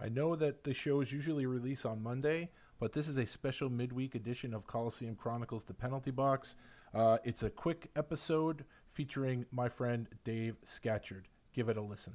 I know that the shows usually release on Monday, but this is a special midweek edition of Coliseum Chronicles The Penalty Box. Uh, it's a quick episode featuring my friend Dave Scatchard. Give it a listen.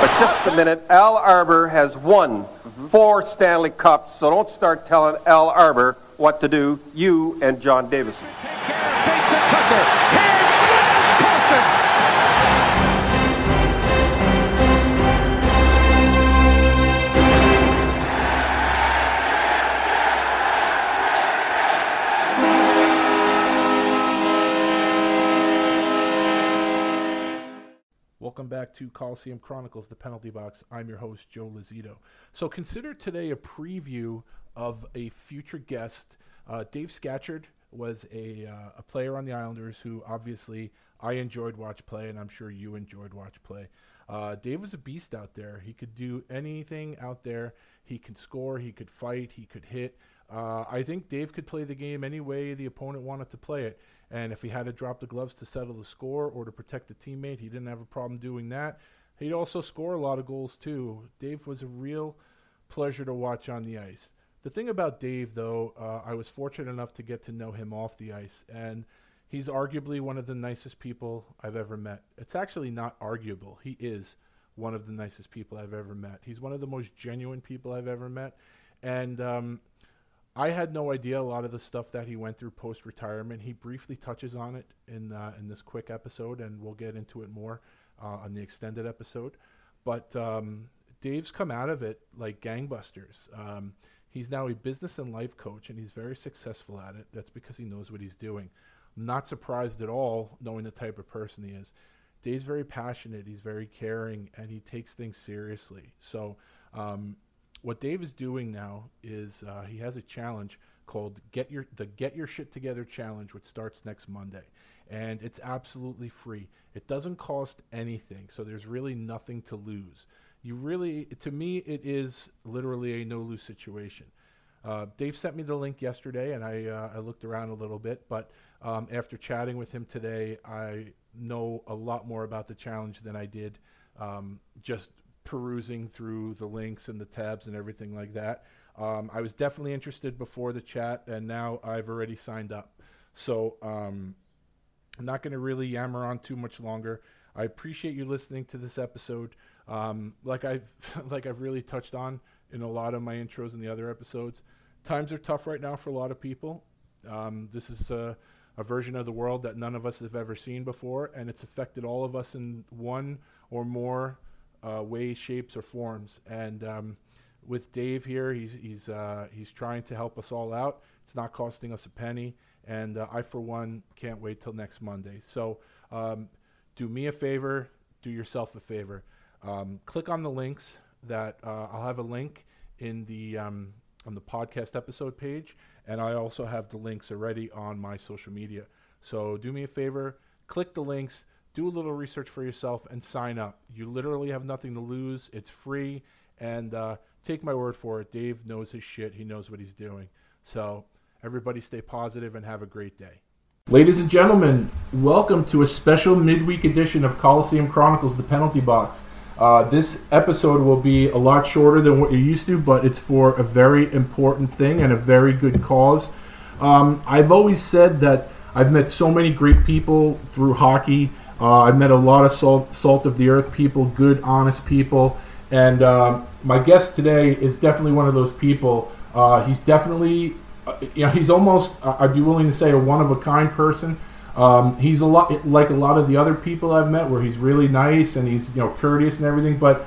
But just a minute, Al Arbour has won four Stanley Cups, so don't start telling Al Arbour what to do, you and John Davison. Mason Tucker. Here's Franz Carlson. Welcome back to Coliseum Chronicles, the penalty box. I'm your host, Joe Lozito. So consider today a preview of a future guest. Uh, Dave Scatchard was a, uh, a player on the Islanders who obviously I enjoyed watch play, and I'm sure you enjoyed watch play. Uh, Dave was a beast out there. He could do anything out there. He could score, he could fight, he could hit. Uh, I think Dave could play the game any way the opponent wanted to play it. And if he had to drop the gloves to settle the score or to protect the teammate, he didn't have a problem doing that. He'd also score a lot of goals too. Dave was a real pleasure to watch on the ice. The thing about Dave, though, uh, I was fortunate enough to get to know him off the ice, and he's arguably one of the nicest people I've ever met. It's actually not arguable. He is one of the nicest people I've ever met. He's one of the most genuine people I've ever met. And um, I had no idea a lot of the stuff that he went through post retirement. He briefly touches on it in uh, in this quick episode, and we'll get into it more uh, on the extended episode. But um, Dave's come out of it like gangbusters. Um, he's now a business and life coach, and he's very successful at it. That's because he knows what he's doing. I'm not surprised at all, knowing the type of person he is. Dave's very passionate. He's very caring, and he takes things seriously. So. Um, what Dave is doing now is uh, he has a challenge called "Get Your the Get Your Shit Together Challenge," which starts next Monday, and it's absolutely free. It doesn't cost anything, so there's really nothing to lose. You really, to me, it is literally a no lose situation. Uh, Dave sent me the link yesterday, and I uh, I looked around a little bit, but um, after chatting with him today, I know a lot more about the challenge than I did um, just perusing through the links and the tabs and everything like that. Um, I was definitely interested before the chat, and now I've already signed up. So um, I'm not going to really yammer on too much longer. I appreciate you listening to this episode. Um, like I've like I've really touched on in a lot of my intros and the other episodes. Times are tough right now for a lot of people. Um, this is a, a version of the world that none of us have ever seen before, and it's affected all of us in one or more uh, ways, shapes, or forms. And um, with Dave here, he's he's uh, he's trying to help us all out. It's not costing us a penny, and uh, I, for one, can't wait till next Monday. So, um, do me a favor, do yourself a favor. Um, click on the links that uh, I'll have a link in the um, on the podcast episode page, and I also have the links already on my social media. So do me a favor, click the links, do a little research for yourself, and sign up. You literally have nothing to lose. It's free, and uh, take my word for it. Dave knows his shit. He knows what he's doing. So everybody, stay positive and have a great day. Ladies and gentlemen, welcome to a special midweek edition of Coliseum Chronicles: The Penalty Box. Uh, this episode will be a lot shorter than what you're used to, but it's for a very important thing and a very good cause. Um, I've always said that I've met so many great people through hockey. Uh, I've met a lot of salt, salt of the earth people, good, honest people. And um, my guest today is definitely one of those people. Uh, he's definitely you know, he's almost, I'd be willing to say, a one of a kind person. Um, he's a lot like a lot of the other people I've met, where he's really nice and he's you know courteous and everything. But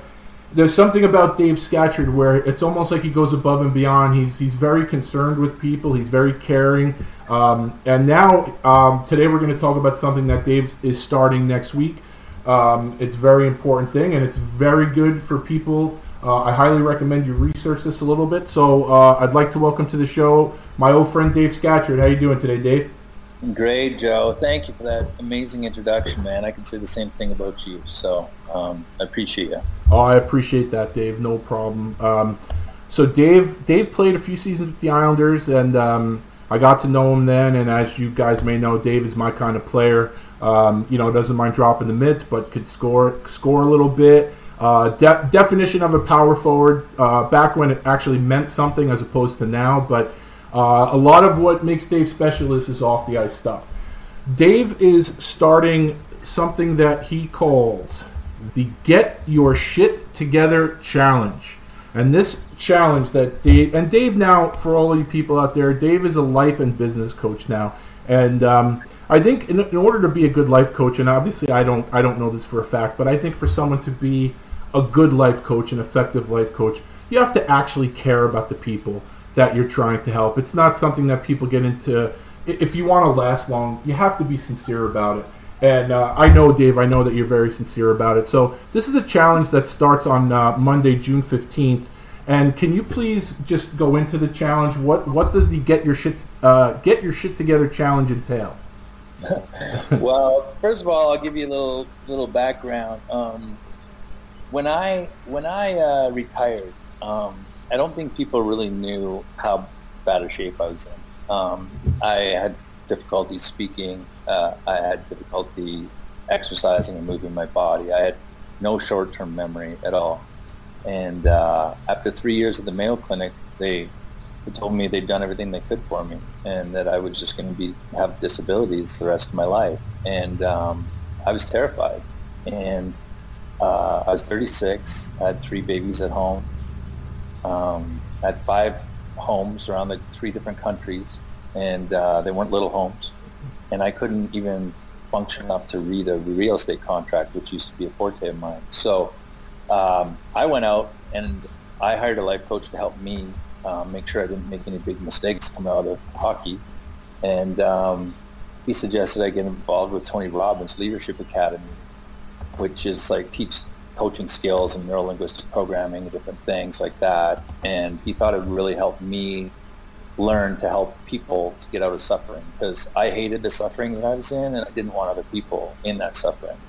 there's something about Dave Scatchard where it's almost like he goes above and beyond. He's he's very concerned with people. He's very caring. Um, and now um, today we're going to talk about something that Dave is starting next week. Um, it's a very important thing, and it's very good for people. Uh, I highly recommend you research this a little bit. So uh, I'd like to welcome to the show my old friend Dave Scatchard. How you doing today, Dave? Great, Joe. Thank you for that amazing introduction, man. I can say the same thing about you. So um, I appreciate you. Oh, I appreciate that, Dave. No problem. Um, so Dave, Dave played a few seasons with the Islanders, and um, I got to know him then. And as you guys may know, Dave is my kind of player. Um, you know, doesn't mind dropping the mitts, but could score score a little bit. Uh, de- definition of a power forward uh, back when it actually meant something as opposed to now, but uh, a lot of what makes Dave special is his off the ice stuff. Dave is starting something that he calls the Get Your Shit Together Challenge. And this challenge that Dave, and Dave now, for all of you people out there, Dave is a life and business coach now. And um, I think in, in order to be a good life coach, and obviously I don't, I don't know this for a fact, but I think for someone to be a good life coach, an effective life coach, you have to actually care about the people that you're trying to help. It's not something that people get into. If you want to last long, you have to be sincere about it. And uh, I know, Dave, I know that you're very sincere about it. So this is a challenge that starts on uh, Monday, June 15th. And can you please just go into the challenge? What what does the get your shit uh, get your shit together challenge entail? well, first of all, I'll give you a little little background. Um, when I when I uh, retired, um, I don't think people really knew how bad a shape I was in. Um, I had difficulty speaking. Uh, I had difficulty exercising and moving my body. I had no short-term memory at all. And uh, after three years at the Mayo Clinic, they, told me they'd done everything they could for me, and that I was just going to be have disabilities the rest of my life. And um, I was terrified. And uh, I was 36. I had three babies at home um, had five homes around the three different countries, and uh, they weren't little homes. And I couldn't even function enough to read a real estate contract, which used to be a forte of mine. So um, I went out and I hired a life coach to help me um, make sure I didn't make any big mistakes coming out of hockey. And um, he suggested I get involved with Tony Robbins Leadership Academy, which is like teach coaching skills and neurolinguistic programming and different things like that. And he thought it would really help me learn to help people to get out of suffering because I hated the suffering that I was in and I didn't want other people in that suffering.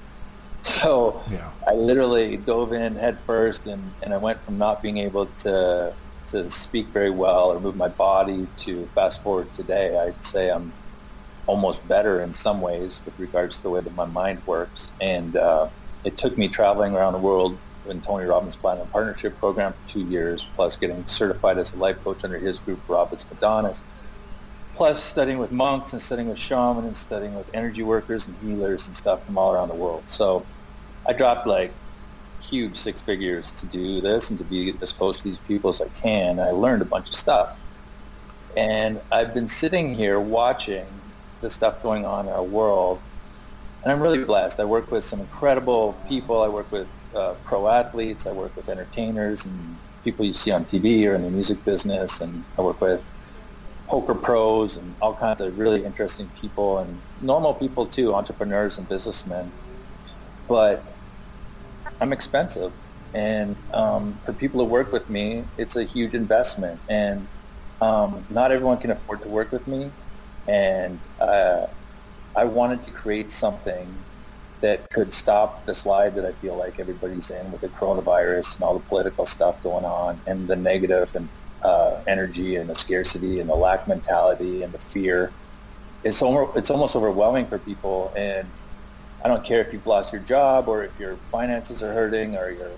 So yeah. I literally dove in head first and, and I went from not being able to to speak very well or move my body to fast forward today, I'd say I'm almost better in some ways with regards to the way that my mind works. And uh, it took me traveling around the world in Tony Robbins Platinum Partnership Program for two years, plus getting certified as a life coach under his group, Robbins-Madanes, plus studying with monks and studying with shamans and studying with energy workers and healers and stuff from all around the world. So I dropped like huge six figures to do this and to be as close to these people as I can. I learned a bunch of stuff. And I've been sitting here watching the stuff going on in our world and I'm really blessed. I work with some incredible people. I work with uh, pro athletes. I work with entertainers and people you see on TV or in the music business. And I work with poker pros and all kinds of really interesting people and normal people too, entrepreneurs and businessmen. But I'm expensive. And um, for people to work with me, it's a huge investment. And um, not everyone can afford to work with me. And uh, I wanted to create something that could stop the slide that I feel like everybody's in with the coronavirus and all the political stuff going on and the negative and uh, energy and the scarcity and the lack mentality and the fear. It's almost, it's almost overwhelming for people. And I don't care if you've lost your job or if your finances are hurting or your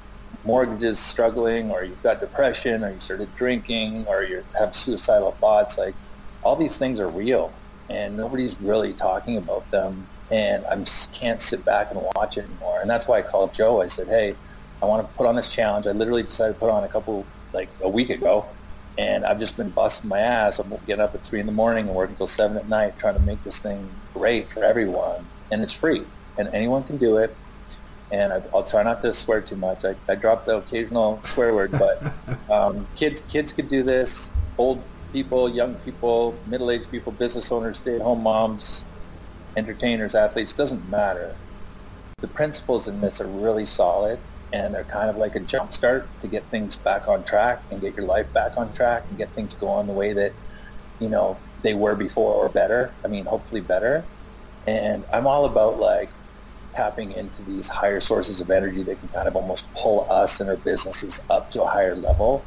mortgage is struggling or you've got depression or you started drinking or you have suicidal thoughts. Like all these things are real and nobody's really talking about them. And I can't sit back and watch it anymore. And that's why I called Joe. I said, hey, I want to put on this challenge. I literally decided to put on a couple, like a week ago. and I've just been busting my ass. I'm getting up at three in the morning and working until seven at night, trying to make this thing great for everyone, and it's free, and anyone can do it. And I, will try not to swear too much. I, I drop the occasional swear word, but um, kids kids could do this. Old people, young people, middle-aged people, business owners, stay-at-home moms, entertainers, athletes, doesn't matter. The principles in this are really solid and they're kind of like a jump start to get things back on track and get your life back on track and get things going the way that, you know, they were before or better. I mean, hopefully better. And I'm all about like tapping into these higher sources of energy that can kind of almost pull us and our businesses up to a higher level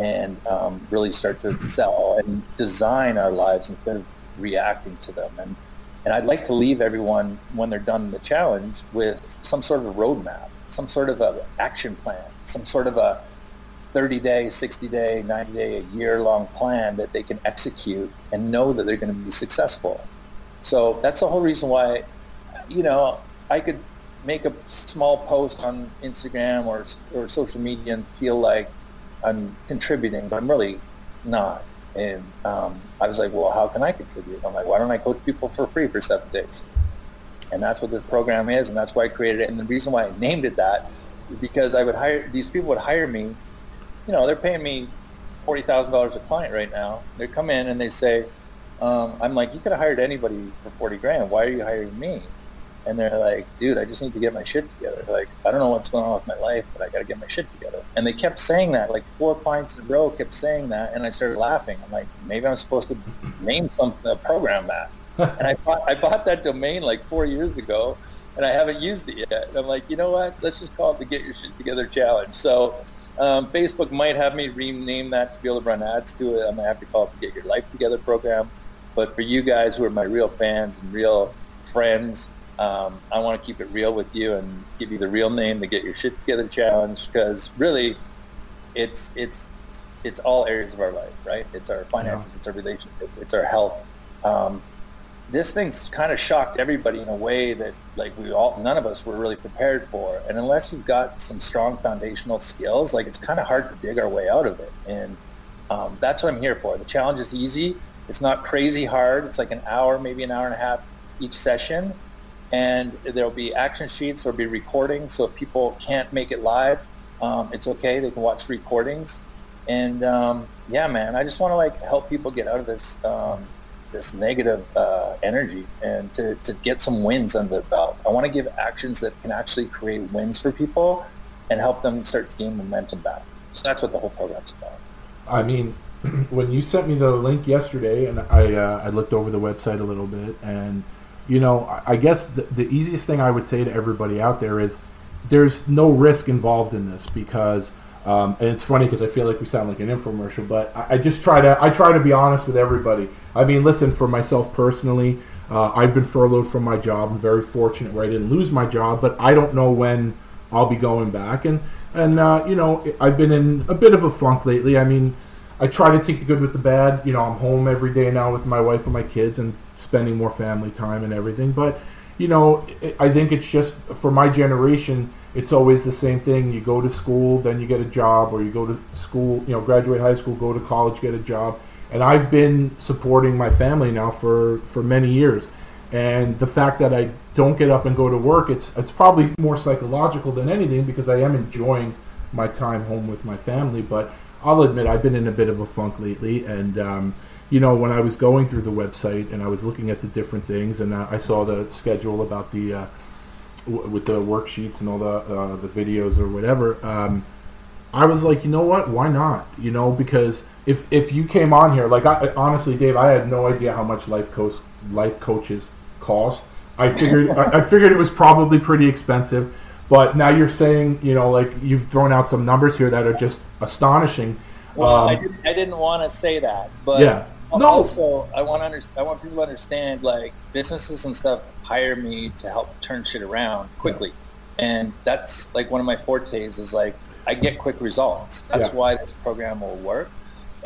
and um, really start to excel and design our lives instead of reacting to them. And, and I'd like to leave everyone when they're done the challenge with some sort of a roadmap some sort of a action plan, some sort of a 30 day, 60 day, 90 day, a year long plan that they can execute and know that they're going to be successful. So that's the whole reason why, you know, I could make a small post on Instagram or, or social media and feel like I'm contributing, but I'm really not. And um, I was like, well, how can I contribute? I'm like, why don't I coach people for free for seven days? And that's what this program is, and that's why I created it. And the reason why I named it that is because I would hire these people would hire me. You know, they're paying me forty thousand dollars a client right now. They come in and they say, um, "I'm like, you could have hired anybody for forty grand. Why are you hiring me?" And they're like, "Dude, I just need to get my shit together. Like, I don't know what's going on with my life, but I got to get my shit together." And they kept saying that. Like four clients in a row kept saying that, and I started laughing. I'm like, maybe I'm supposed to name something, a program that and I bought, I bought that domain like four years ago, and I haven't used it yet. And I'm like, you know what? Let's just call it the Get Your Shit Together Challenge. So um, Facebook might have me rename that to be able to run ads to it. I'm gonna have to call it the Get Your Life Together program. But for you guys who are my real fans and real friends, um, I want to keep it real with you and give you the real name, the Get Your Shit Together Challenge, because really, it's it's it's all areas of our life, right? It's our finances, yeah. it's our relationship, it's our health. Um, this thing's kind of shocked everybody in a way that like we all none of us were really prepared for and unless you've got some strong foundational skills like it's kind of hard to dig our way out of it and um, that's what i'm here for the challenge is easy it's not crazy hard it's like an hour maybe an hour and a half each session and there'll be action sheets there'll be recordings so if people can't make it live um, it's okay they can watch recordings and um, yeah man i just want to like help people get out of this um, this negative uh, energy and to, to get some wins under the belt. I want to give actions that can actually create wins for people and help them start to gain momentum back. So that's what the whole program's about. I mean, when you sent me the link yesterday, and I uh, I looked over the website a little bit, and you know, I guess the, the easiest thing I would say to everybody out there is there's no risk involved in this because um, and it's funny because I feel like we sound like an infomercial, but I, I, just try to I try to be honest with everybody. I mean, listen, for myself personally, uh, I've been furloughed from my job. I'm very fortunate where I didn't lose my job, but I don't know when I'll be going back. And and uh, you know, I've been in a bit of a funk lately. I mean, I try to take the good with the bad. You know, I'm home every day now with my wife and my kids and spending more family time and everything. But you know, I think it's just for my generation it's always the same thing. You go to school, then you get a job, or you go to school, you know, graduate high school, go to college, get a job. And I've been supporting my family now for, for many years. And the fact that I don't get up and go to work, it's it's probably more psychological than anything because I am enjoying my time home with my family. But I'll admit I've been in a bit of a funk lately, and um, you know when I was going through the website and I was looking at the different things, and uh, I saw the schedule about the uh, with the worksheets and all the uh, the videos or whatever, um, I was like, you know what? Why not? You know, because if if you came on here, like I, honestly, Dave, I had no idea how much life coach life coaches cost. I figured I, I figured it was probably pretty expensive, but now you're saying, you know, like you've thrown out some numbers here that are just astonishing. Well, um, I, didn't, I didn't want to say that, but yeah. No. Also, I want to under, I want people to understand like businesses and stuff hire me to help turn shit around quickly, yeah. and that's like one of my fortes is like I get quick results. That's yeah. why this program will work.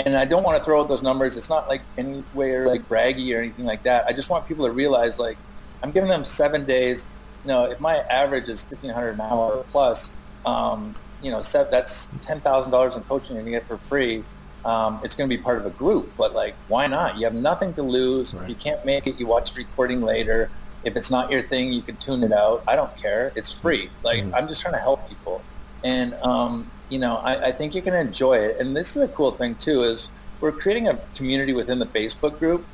And I don't want to throw out those numbers. It's not like anywhere like braggy or anything like that. I just want people to realize like I'm giving them seven days. You know, if my average is fifteen hundred an hour plus, um, you know, that's ten thousand dollars in coaching you get for free um, it's going to be part of a group. But like, why not? You have nothing to lose. Right. If you can't make it, you watch the recording later. If it's not your thing, you can tune it out. I don't care. It's free. Like Mm-hmm. I'm just trying to help people, and um, you know, I, I think you're going to enjoy it. And this is a cool thing too is we're creating a community within the Facebook group.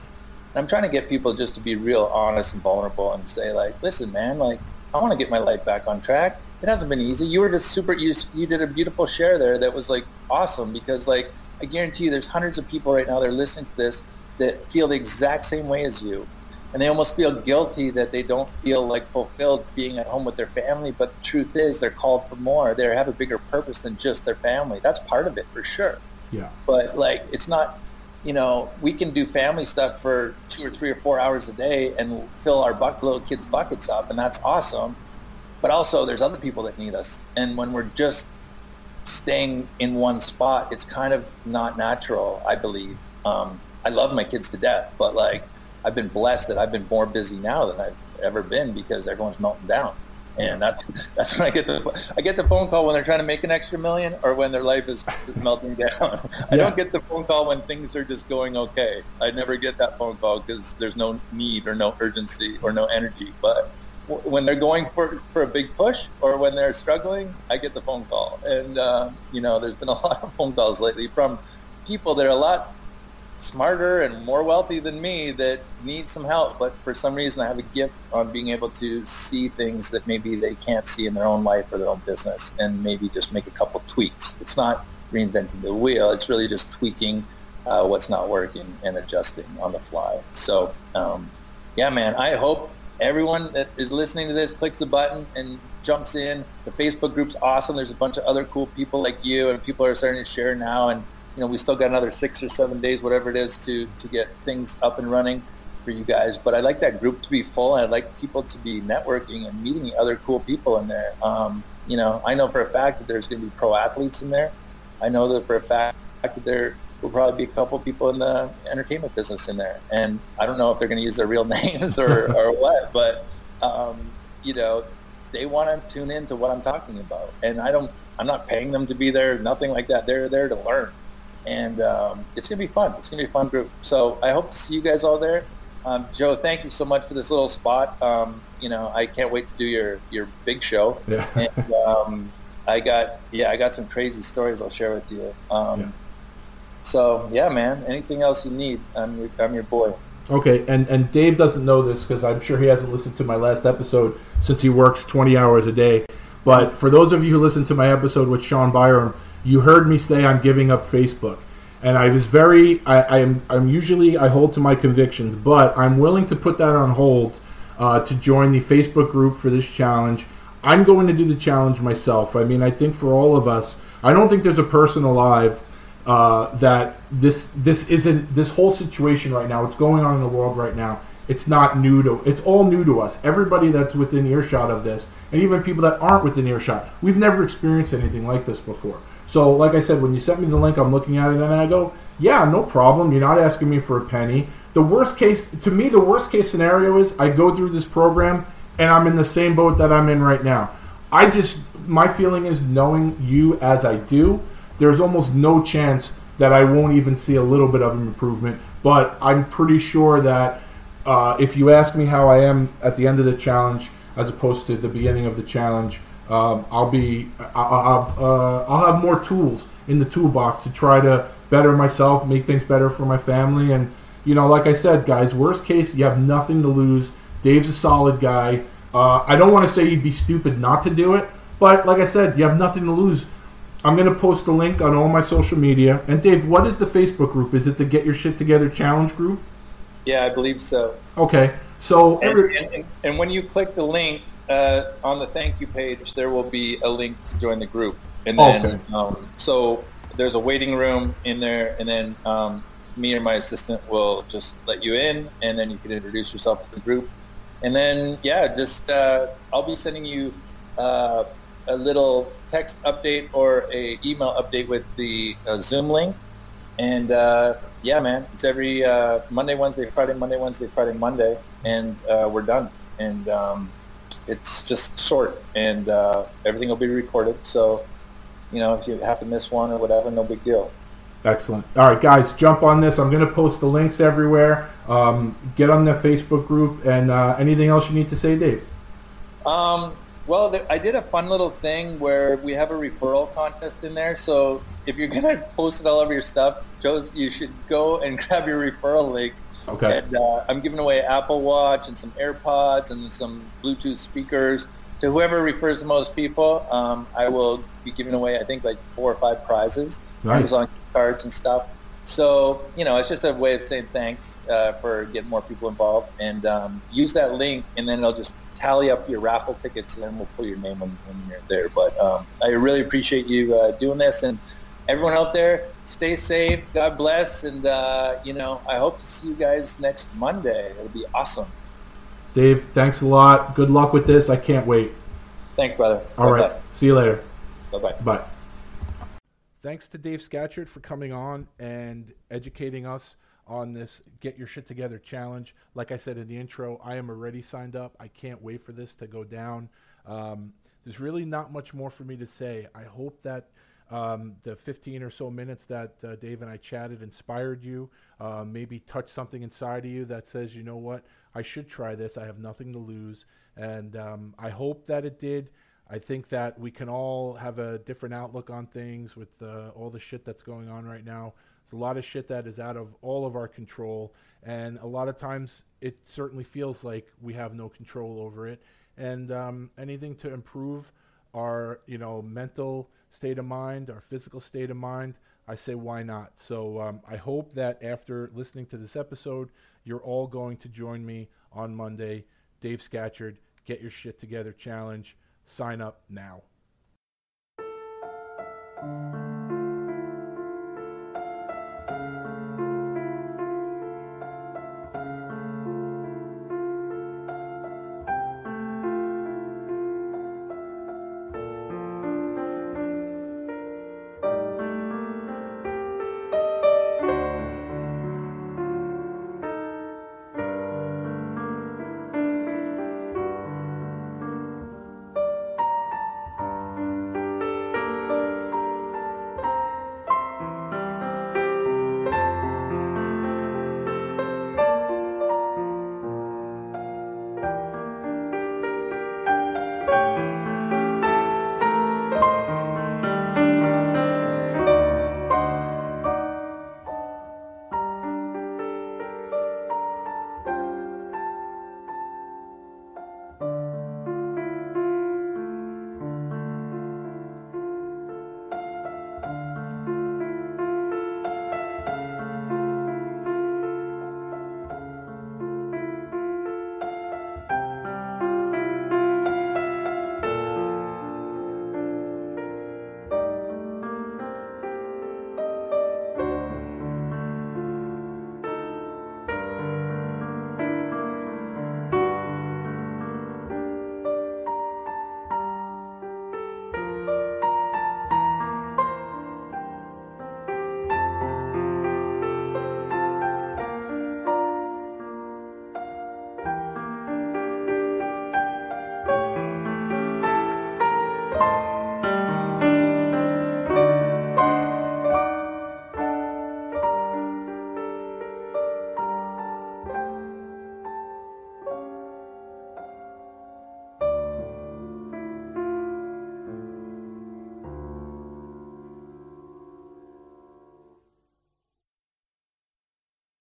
I'm trying to get people just to be real honest and vulnerable and say like, listen, man, like I want to get my life back on track. It hasn't been easy. You were just super. You you did a beautiful share there that was like awesome because like I guarantee you, there's hundreds of people right now that are listening to this that feel the exact same way as you, and they almost feel guilty that they don't feel like fulfilled being at home with their family. But the truth is, they're called for more. They have a bigger purpose than just their family. That's part of it for sure Yeah. but like it's not you know we can do family stuff for two or three or four hours a day and fill our buck, little kids buckets up and that's awesome but also there's other people that need us and when we're just staying in one spot it's kind of not natural i believe um, i love my kids to death but like i've been blessed that i've been more busy now than i've ever been because everyone's melting down and that's that's when I get the I get the phone call when they're trying to make an extra million or when their life is melting down. I Yeah. don't get the phone call when things are just going okay. I never get that phone call because there's no need or no urgency or no energy. But when they're going for for a big push or when they're struggling, I get the phone call. And uh, you know, there's been a lot of phone calls lately from people that are a lot smarter and more wealthy than me that need some help. But for some reason, I have a gift on being able to see things that maybe they can't see in their own life or their own business and maybe just make a couple tweaks. It's not reinventing the wheel. It's really just tweaking uh, what's not working and adjusting on the fly. So, um, yeah, man, I hope everyone that is listening to this clicks the button and jumps in. The Facebook group's awesome. There's a bunch of other cool people like you and people are starting to share now. And you know, we still got another six or seven days, whatever it is, to to get things up and running for you guys. But I'd like that group to be full, and I'd like people to be networking and meeting other cool people in there. Um, you know, I know for a fact that there's going to be pro athletes in there. I know that for a fact that there will probably be a couple people in the entertainment business in there, and I don't know if they're going to use their real names or or what, but um, you know, they want to tune in to what I'm talking about, and I don't. I'm not paying them to be there, nothing like that. They're there to learn and um, it's gonna be fun. It's gonna be a fun group. So I hope to see you guys all there. Um, Joe, thank you so much for this little spot. Um, you know, I can't wait to do your your big show. Yeah. And um, I got yeah, I got some crazy stories I'll share with you. Um, Yeah. So yeah, man. Anything else you need, I'm your, I'm your boy. Okay, and, and Dave doesn't know this because I'm sure he hasn't listened to my last episode since he works 20 hours a day. But for those of you who listened to my episode with Shawn Byram, you heard me say I'm giving up Facebook. And I was very, I, I am, I'm usually, I hold to my convictions, but I'm willing to put that on hold uh, to join the Facebook group for this challenge. I'm going to do the challenge myself. I mean, I think for all of us, I don't think there's a person alive uh, that this this isn't this whole situation right now. It's going on in the world right now. It's not new to. It's all new to us. Everybody that's within earshot of this, and even people that aren't within earshot, we've never experienced anything like this before. So, like I said, when you sent me the link, I'm looking at it and I go, "Yeah, no problem. You're not asking me for a penny." The worst case, to me, the worst case scenario is I go through this program and I'm in the same boat that I'm in right now. I just, my feeling is knowing you as I do, there's almost no chance that I won't even see a little bit of improvement. But I'm pretty sure that uh, if you ask me how I am at the end of the challenge, as opposed to the beginning of the challenge, um, I'll be, I'll have, uh, I'll have more tools in the toolbox to try to better myself, make things better for my family, and you know, like I said, guys, worst case, you have nothing to lose. Dave's a solid guy. Uh, I don't want to say you'd be stupid not to do it, but like I said, you have nothing to lose. I'm going to post a link on all my social media. And Dave, what is the Facebook group? Is it the Get Your Shit Together Challenge group? Yeah, I believe so. Okay. So And, every, and, and, when you click the link uh, on the thank you page, there will be a link to join the group. And then, Okay. um, so there's a waiting room in there, and then um, me or my assistant will just let you in, and then you can introduce yourself to the group. And then, yeah, just uh, I'll be sending you uh, a little text update or a email update with the uh, Zoom link. And uh, yeah, man, it's every uh, Monday, Wednesday, Friday, Monday, Wednesday, Friday, Monday, and uh, we're done. And um, it's just short, and uh, everything will be recorded. So, you know, if you have to miss one or whatever, no big deal. Excellent. All right, guys, jump on this. I'm going to post the links everywhere. Um, get on the Facebook group. And uh, anything else you need to say, Dave? Um, well, I did a fun little thing where we have a referral contest in there. So if you're going to post it all over your stuff, Joe, you should go and grab your referral link. Okay. And uh, I'm giving away Apple Watch and some AirPods and some Bluetooth speakers to whoever refers the most people. Um, I will be giving away, I think, like four or five prizes, nice. Amazon cards and stuff. So, you know, it's just a way of saying thanks uh, for getting more people involved. And um, use that link, and then it'll just tally up your raffle tickets, and then we'll put your name when, when you're there. But um, I really appreciate you uh, doing this. And everyone out there, stay safe. God bless. And, uh, you know, I hope to see you guys next Monday. It'll be awesome. Dave, thanks a lot. Good luck with this. I can't wait. Thanks, brother. All God right. Bless. See you later. Bye-bye. Bye. Thanks to Dave Scatchard for coming on and educating us on this Get Your Shit Together challenge. Like I said in the intro, I am already signed up. I can't wait for this to go down. Um, there's really not much more for me to say. I hope that um, the 15 or so minutes that uh, Dave and I chatted inspired you, uh, maybe touched something inside of you that says, you know what, I should try this. I have nothing to lose. And um, I hope that it did. I think that we can all have a different outlook on things with uh, all the shit that's going on right now. There's a lot of shit that is out of all of our control, and a lot of times it certainly feels like we have no control over it. And um, anything to improve our, you know, mental state of mind, our physical state of mind, I say why not. So um, I hope that after listening to this episode, you're all going to join me on Monday. Dave Scatchard, Get Your Shit Together Challenge. Sign up now.